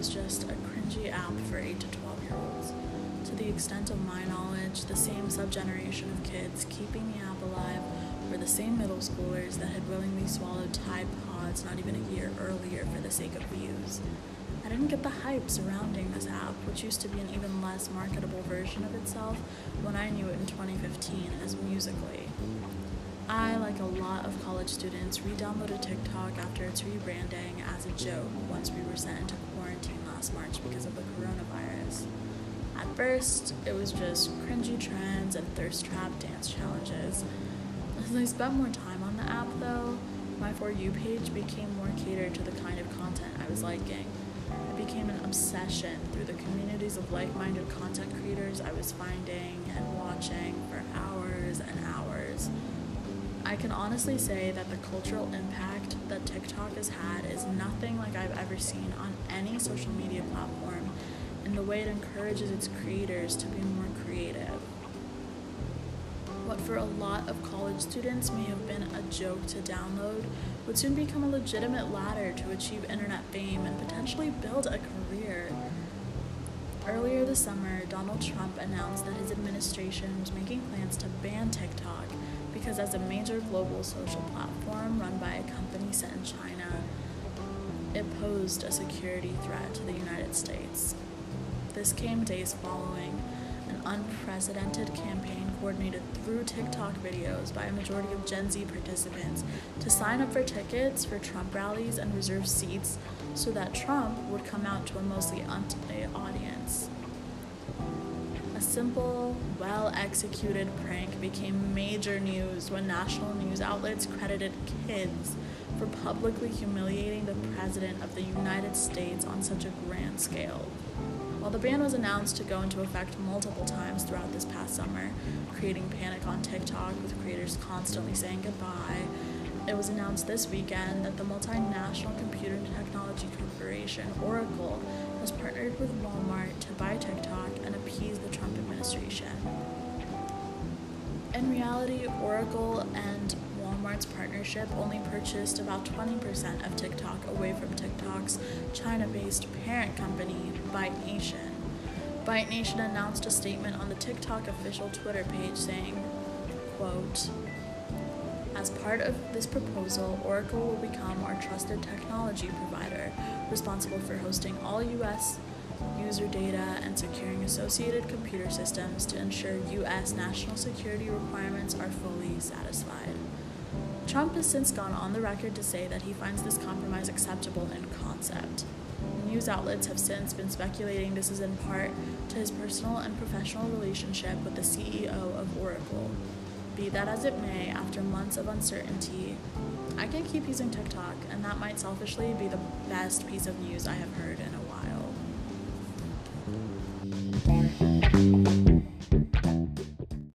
was just a cringy app for 8 to 12 year olds. To the extent of my knowledge, the same subgeneration of kids keeping the app alive were the same middle schoolers that had willingly swallowed Tide Pods not even a year earlier for the sake of views. I didn't get the hype surrounding this app, which used to be an even less marketable version of itself when I knew it in 2015 as Musical.ly. I, like a lot of students, re downloaded TikTok after its rebranding as a joke once we were sent into quarantine last March because of the coronavirus. At first, it was just cringy trends and thirst trap dance challenges. As I spent more time on the app, though, my For You page became more catered to the kind of content I was liking. It became an obsession through the communities of like minded content creators I was finding and watching I can honestly say that the cultural impact that TikTok has had is nothing like I've ever seen on any social media platform and the way it encourages its creators to be more creative. What for a lot of college students may have been a joke to download would soon become a legitimate ladder to achieve internet fame and potentially build a career. This summer, Donald Trump announced that his administration was making plans to ban TikTok because as a major global social platform run by a company set in China, it posed a security threat to the United States. This came days following an unprecedented campaign coordinated through TikTok videos by a majority of Gen Z participants to sign up for tickets for Trump rallies and reserve seats so that Trump would come out to a mostly anti audience. A simple, well executed prank became major news when national news outlets credited kids for publicly humiliating the President of the United States on such a grand scale. While the ban was announced to go into effect multiple times throughout this past summer, creating panic on TikTok with creators constantly saying goodbye, it was announced this weekend that the multinational computer technology corporation Oracle has partnered with Walmart to buy TikTok and appease the administration. In reality, Oracle and Walmart's partnership only purchased about 20% of TikTok away from TikTok's China based parent company, ByteDance. Byte Nation announced a statement on the TikTok official Twitter page saying, quote, as part of this proposal, Oracle will become our trusted technology provider, responsible for hosting all U.S. user data and securing associated computer systems to ensure U.S. national security requirements are fully satisfied. Trump has since gone on the record to say that he finds this compromise acceptable in concept. News outlets have since been speculating this is in part to his personal and professional relationship with the CEO of Oracle. Be that as it may, after months of uncertainty, I can keep using TikTok, and that might selfishly be the best piece of news I have heard in a while. Música